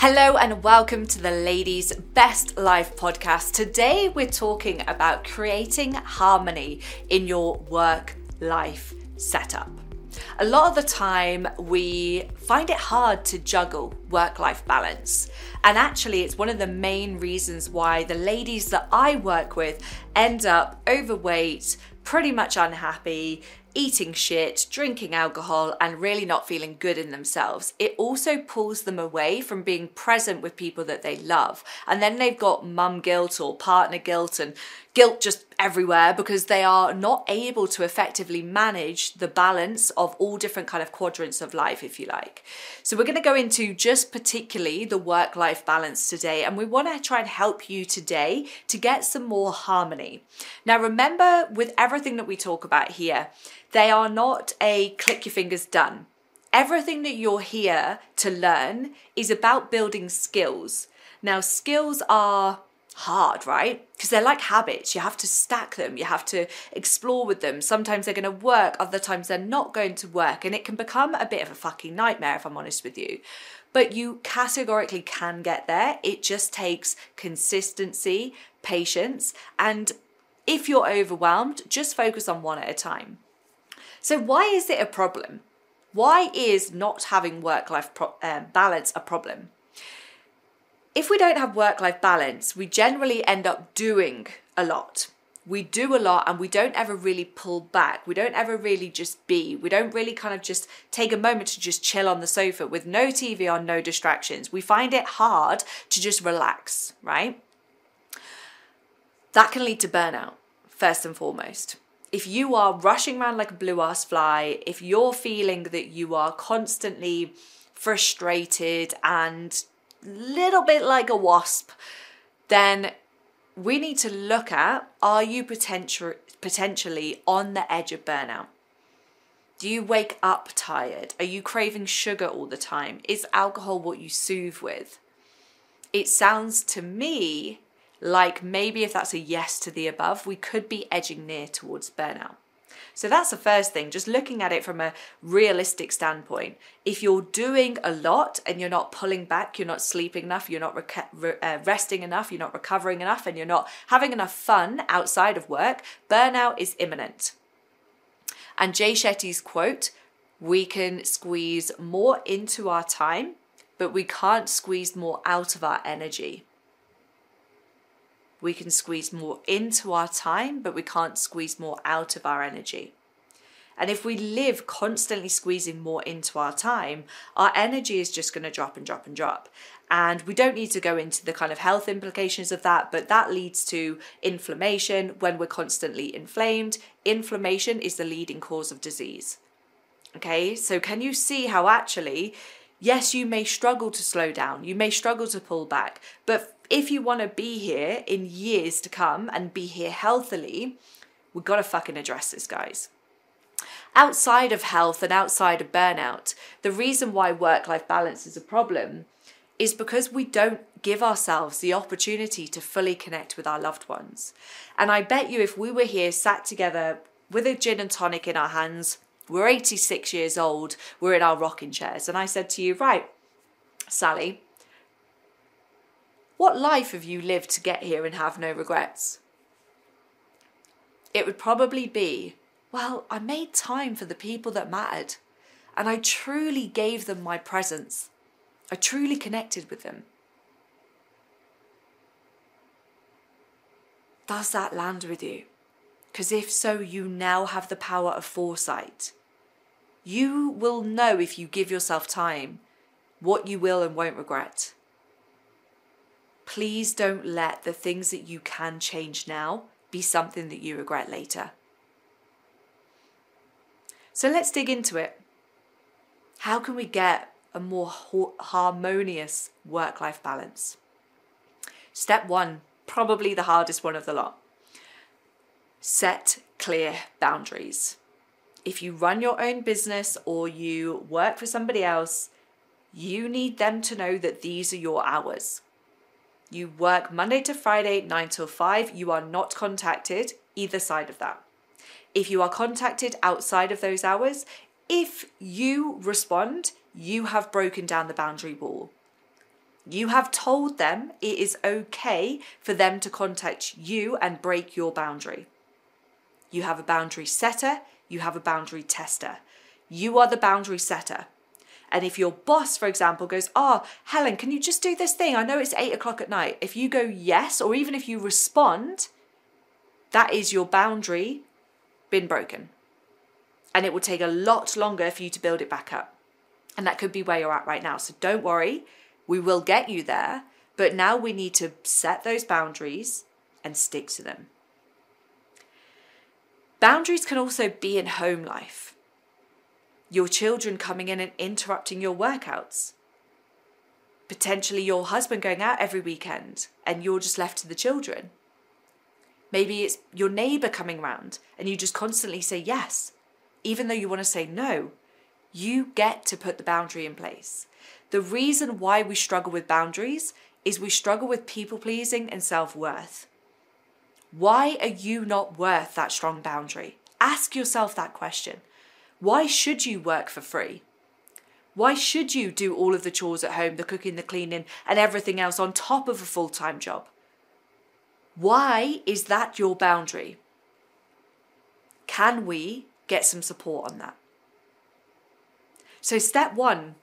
Hello and welcome to the Ladies Best Life podcast. Today we're talking about creating harmony in your work life setup. A lot of the time we find it hard to juggle work life balance. And actually, it's one of the main reasons why the ladies that I work with end up overweight, pretty much unhappy, eating shit, drinking alcohol, and really not feeling good in themselves. It also pulls them away from being present with people that they love. And then they've got mum guilt or partner guilt and guilt just everywhere because they are not able to effectively manage the balance of all different kind of quadrants of life if you like so we're going to go into just particularly the work life balance today and we want to try and help you today to get some more harmony now remember with everything that we talk about here they are not a click your fingers done everything that you're here to learn is about building skills now skills are hard, right? Because they're like habits. You have to stack them, you have to explore with them. Sometimes they're going to work, other times they're not going to work. And it can become a bit of a fucking nightmare, if I'm honest with you. But you categorically can get there. It just takes consistency, patience, and if you're overwhelmed, just focus on one at a time. So, why is it a problem? Why is not having work life pro- um, balance a problem? if we don't have work life balance, we generally end up doing a lot. We do a lot and we don't ever really pull back. We don't ever really just be. We don't really kind of just take a moment to just chill on the sofa with no TV on, no distractions. We find it hard to just relax, right? That can lead to burnout, first and foremost. If you are rushing around like a blue ass fly, if you're feeling that you are constantly frustrated and little bit like a wasp, then we need to look at are you potential, potentially on the edge of burnout? Do you wake up tired? Are you craving sugar all the time? Is alcohol what you soothe with? It sounds to me like maybe if that's a yes to the above, we could be edging near towards burnout. So that's the first thing, just looking at it from a realistic standpoint. If you're doing a lot and you're not pulling back, you're not sleeping enough, you're not re- uh, resting enough, you're not recovering enough, and you're not having enough fun outside of work, burnout is imminent. And Jay Shetty's quote, we can squeeze more into our time, but we can't squeeze more out of our energy we can squeeze more into our time, but we can't squeeze more out of our energy. And if we live constantly squeezing more into our time, our energy is just going to drop and drop and drop. And we don't need to go into the kind of health implications of that, but that leads to inflammation when we're constantly inflamed. Inflammation is the leading cause of disease. Okay, so can you see how actually, yes, you may struggle to slow down, you may struggle to pull back, but if you want to be here in years to come and be here healthily, we've got to fucking address this, guys. Outside of health and outside of burnout, the reason why work life balance is a problem is because we don't give ourselves the opportunity to fully connect with our loved ones. And I bet you if we were here sat together with a gin and tonic in our hands, we're 86 years old, we're in our rocking chairs, and I said to you, right, Sally, what life have you lived to get here and have no regrets? It would probably be, well, I made time for the people that mattered, and I truly gave them my presence. I truly connected with them. Does that land with you? Because if so, you now have the power of foresight. You will know if you give yourself time what you will and won't regret please don't let the things that you can change now be something that you regret later. So let's dig into it. How can we get a more harmonious work life balance? Step one, probably the hardest one of the lot. Set clear boundaries. If you run your own business or you work for somebody else, you need them to know that these are your hours. You work Monday to Friday, 9 till 5. You are not contacted either side of that. If you are contacted outside of those hours, if you respond, you have broken down the boundary wall. You have told them it is okay for them to contact you and break your boundary. You have a boundary setter, you have a boundary tester. You are the boundary setter. And if your boss, for example, goes, Oh, Helen, can you just do this thing? I know it's eight o'clock at night. If you go yes, or even if you respond, that is your boundary been broken. And it will take a lot longer for you to build it back up. And that could be where you're at right now. So don't worry, we will get you there. But now we need to set those boundaries and stick to them. Boundaries can also be in home life. Your children coming in and interrupting your workouts. Potentially your husband going out every weekend and you're just left to the children. Maybe it's your neighbor coming round and you just constantly say yes, even though you want to say no. You get to put the boundary in place. The reason why we struggle with boundaries is we struggle with people pleasing and self worth. Why are you not worth that strong boundary? Ask yourself that question. Why should you work for free? Why should you do all of the chores at home, the cooking, the cleaning, and everything else on top of a full time job? Why is that your boundary? Can we get some support on that? So, step one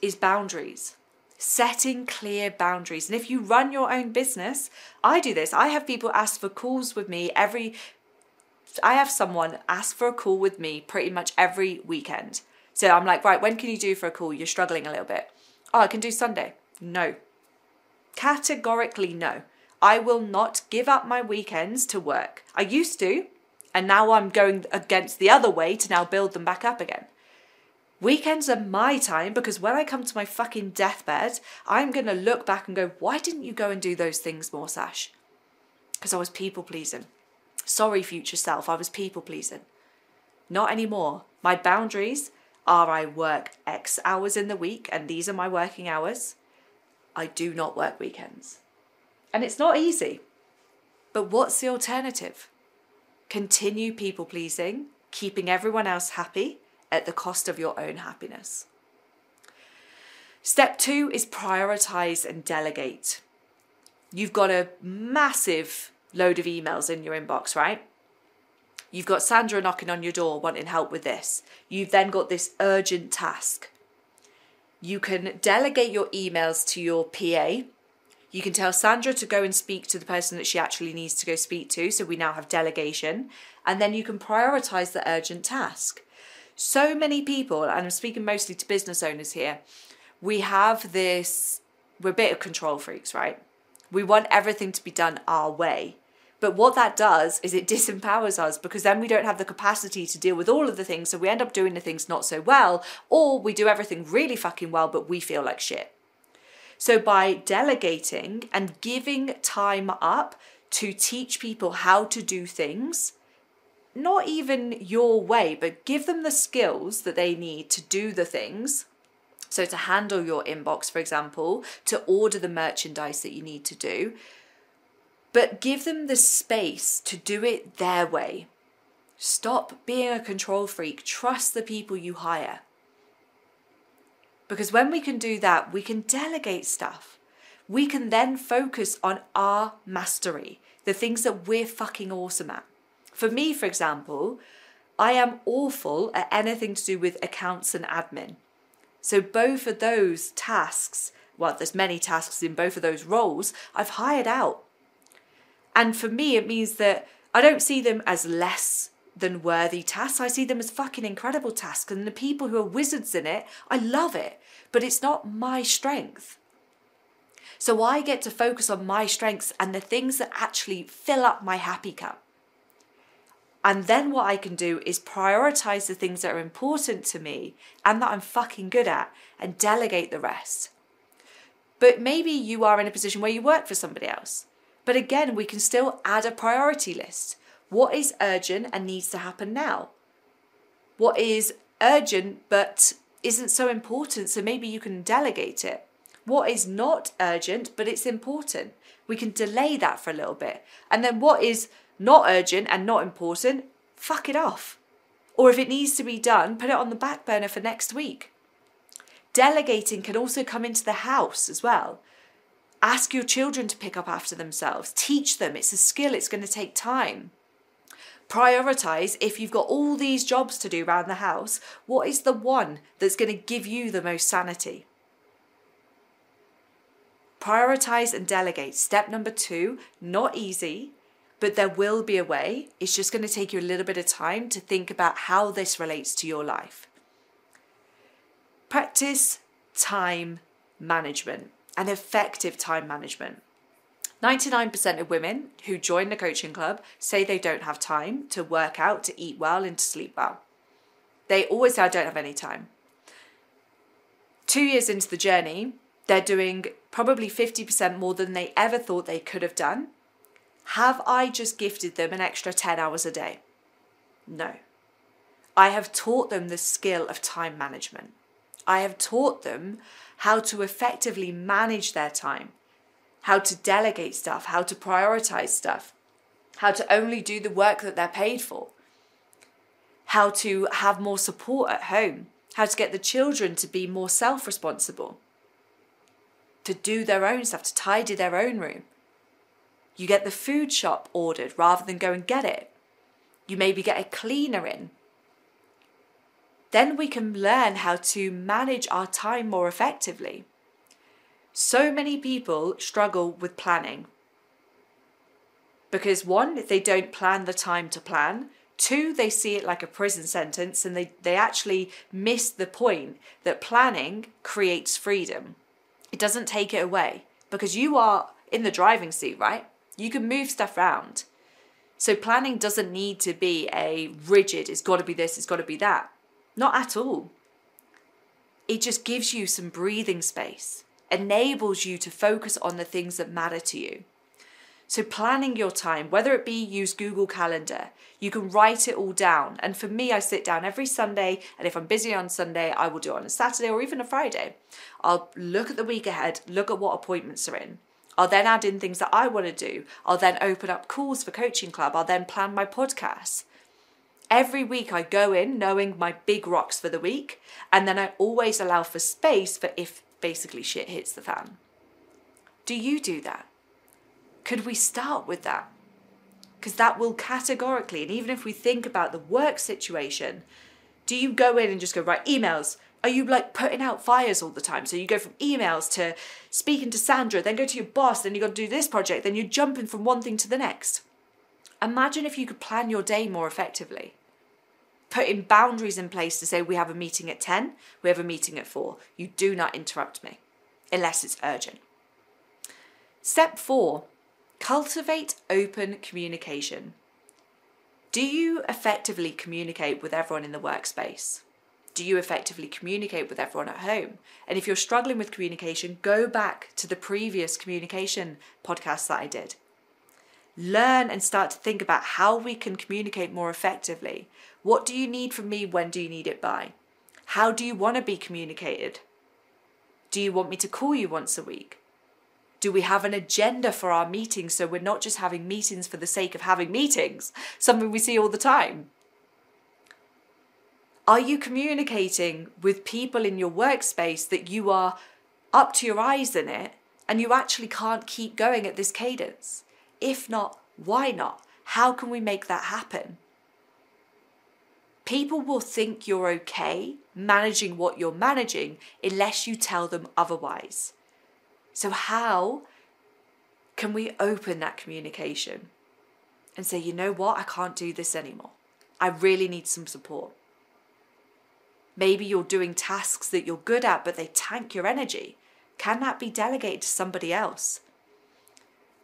is boundaries setting clear boundaries. And if you run your own business, I do this. I have people ask for calls with me every I have someone ask for a call with me pretty much every weekend. So I'm like, right, when can you do for a call? You're struggling a little bit. Oh, I can do Sunday. No. Categorically, no. I will not give up my weekends to work. I used to, and now I'm going against the other way to now build them back up again. Weekends are my time because when I come to my fucking deathbed, I'm going to look back and go, why didn't you go and do those things more, Sash? Because I was people pleasing. Sorry, future self, I was people pleasing. Not anymore. My boundaries are I work X hours in the week, and these are my working hours. I do not work weekends. And it's not easy. But what's the alternative? Continue people pleasing, keeping everyone else happy, at the cost of your own happiness. Step two is prioritize and delegate. You've got a massive load of emails in your inbox, right? You've got Sandra knocking on your door wanting help with this. You've then got this urgent task. You can delegate your emails to your PA. You can tell Sandra to go and speak to the person that she actually needs to go speak to. So we now have delegation. And then you can prioritize the urgent task. So many people, and I'm speaking mostly to business owners here, we have this, we're a bit of control freaks, right? We want everything to be done our way. But what that does is it disempowers us because then we don't have the capacity to deal with all of the things. So we end up doing the things not so well, or we do everything really fucking well, but we feel like shit. So by delegating and giving time up to teach people how to do things, not even your way, but give them the skills that they need to do the things. So, to handle your inbox, for example, to order the merchandise that you need to do, but give them the space to do it their way. Stop being a control freak. Trust the people you hire. Because when we can do that, we can delegate stuff. We can then focus on our mastery, the things that we're fucking awesome at. For me, for example, I am awful at anything to do with accounts and admin. So both of those tasks, well, there's many tasks in both of those roles, I've hired out. And for me, it means that I don't see them as less than worthy tasks. I see them as fucking incredible tasks. And the people who are wizards in it, I love it. But it's not my strength. So I get to focus on my strengths and the things that actually fill up my happy cup. And then what I can do is prioritize the things that are important to me and that I'm fucking good at and delegate the rest. But maybe you are in a position where you work for somebody else. But again, we can still add a priority list. What is urgent and needs to happen now? What is urgent but isn't so important, so maybe you can delegate it? What is not urgent but it's important? We can delay that for a little bit. And then what is not urgent and not important, fuck it off. Or if it needs to be done, put it on the back burner for next week. Delegating can also come into the house as well. Ask your children to pick up after themselves. Teach them. It's a skill, it's going to take time. Prioritize if you've got all these jobs to do around the house, what is the one that's going to give you the most sanity? Prioritize and delegate. Step number two, not easy, but there will be a way. It's just going to take you a little bit of time to think about how this relates to your life. Practice time management and effective time management. 99% of women who join the coaching club say they don't have time to work out, to eat well, and to sleep well. They always say, I don't have any time. Two years into the journey, they're doing probably 50% more than they ever thought they could have done. Have I just gifted them an extra 10 hours a day? No. I have taught them the skill of time management. I have taught them how to effectively manage their time, how to delegate stuff, how to prioritize stuff, how to only do the work that they're paid for, how to have more support at home, how to get the children to be more self responsible, to do their own stuff, to tidy their own room. You get the food shop ordered rather than go and get it. You maybe get a cleaner in then we can learn how to manage our time more effectively. So many people struggle with planning because one, they don't plan the time to plan. Two, they see it like a prison sentence and they, they actually miss the point that planning creates freedom. It doesn't take it away because you are in the driving seat, right? You can move stuff around. So planning doesn't need to be a rigid, it's got to be this, it's got to be that. Not at all. It just gives you some breathing space, enables you to focus on the things that matter to you. So, planning your time, whether it be use Google Calendar, you can write it all down. And for me, I sit down every Sunday, and if I'm busy on Sunday, I will do it on a Saturday or even a Friday. I'll look at the week ahead, look at what appointments are in. I'll then add in things that I want to do. I'll then open up calls for Coaching Club. I'll then plan my podcasts. Every week I go in knowing my big rocks for the week, and then I always allow for space for if basically shit hits the fan. Do you do that? Could we start with that? Because that will categorically, and even if we think about the work situation, do you go in and just go, right, emails? Are you like putting out fires all the time? So you go from emails to speaking to Sandra, then go to your boss, then you got to do this project, then you're jumping from one thing to the next. Imagine if you could plan your day more effectively putting boundaries in place to say we have a meeting at 10, we have a meeting at 4. You do not interrupt me unless it's urgent. Step 4 cultivate open communication. Do you effectively communicate with everyone in the workspace? Do you effectively communicate with everyone at home? And if you're struggling with communication, go back to the previous communication podcast that I did. Learn and start to think about how we can communicate more effectively. What do you need from me? When do you need it by? How do you want to be communicated? Do you want me to call you once a week? Do we have an agenda for our meetings so we're not just having meetings for the sake of having meetings, something we see all the time? Are you communicating with people in your workspace that you are up to your eyes in it and you actually can't keep going at this cadence? If not, why not? How can we make that happen? People will think you're okay managing what you're managing unless you tell them otherwise. So, how can we open that communication and say, you know what, I can't do this anymore? I really need some support. Maybe you're doing tasks that you're good at, but they tank your energy. Can that be delegated to somebody else?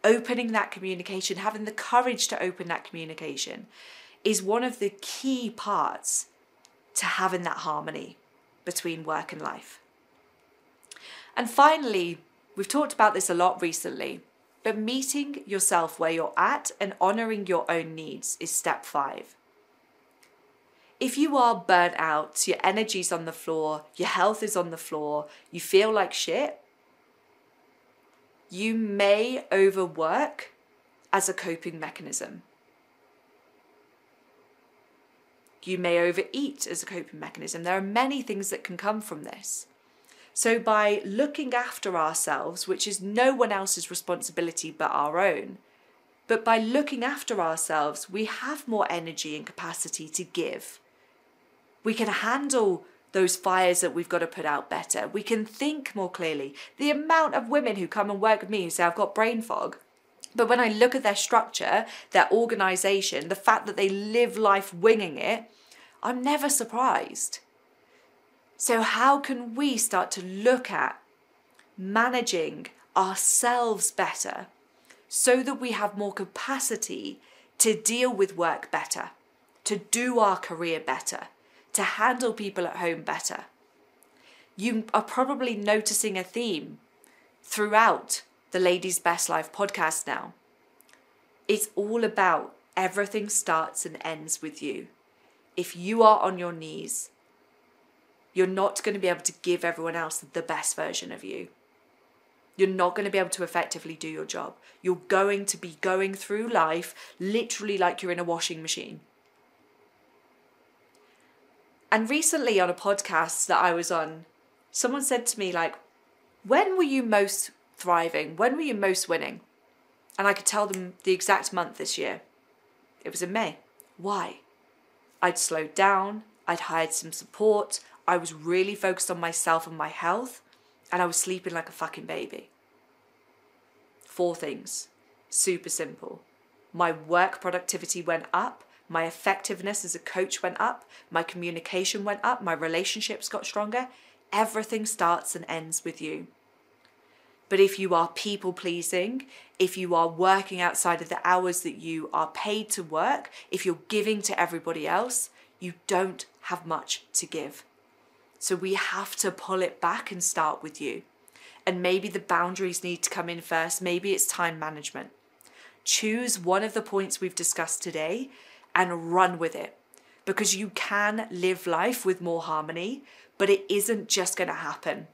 Opening that communication, having the courage to open that communication, is one of the key parts to having that harmony between work and life. And finally, we've talked about this a lot recently, but meeting yourself where you're at and honoring your own needs is step five. If you are burnt out, your energy's on the floor, your health is on the floor, you feel like shit, you may overwork as a coping mechanism. You may overeat as a coping mechanism. There are many things that can come from this. So, by looking after ourselves, which is no one else's responsibility but our own, but by looking after ourselves, we have more energy and capacity to give. We can handle those fires that we've got to put out better. We can think more clearly. The amount of women who come and work with me who say, I've got brain fog. But when I look at their structure, their organization, the fact that they live life winging it, I'm never surprised. So, how can we start to look at managing ourselves better so that we have more capacity to deal with work better, to do our career better, to handle people at home better? You are probably noticing a theme throughout the Ladies Best Life podcast now. It's all about everything starts and ends with you. If you are on your knees, you're not going to be able to give everyone else the best version of you. You're not going to be able to effectively do your job. You're going to be going through life literally like you're in a washing machine. And recently on a podcast that I was on, someone said to me, like, when were you most thriving? When were you most winning? And I could tell them the exact month this year. It was in May. Why? I'd slowed down, I'd hired some support, I was really focused on myself and my health, and I was sleeping like a fucking baby. Four things. Super simple. My work productivity went up, my effectiveness as a coach went up, my communication went up, my relationships got stronger. Everything starts and ends with you. But if you are people pleasing, if you are working outside of the hours that you are paid to work, if you're giving to everybody else, you don't have much to give. So we have to pull it back and start with you. And maybe the boundaries need to come in first. Maybe it's time management. Choose one of the points we've discussed today and run with it because you can live life with more harmony, but it isn't just going to happen.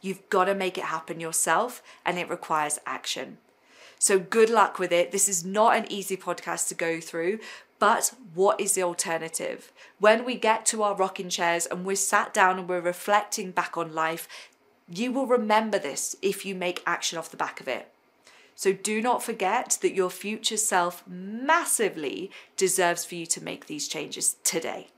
You've got to make it happen yourself, and it requires action. So, good luck with it. This is not an easy podcast to go through, but what is the alternative? When we get to our rocking chairs and we're sat down and we're reflecting back on life, you will remember this if you make action off the back of it. So do not forget that your future self massively deserves for you to make these changes today.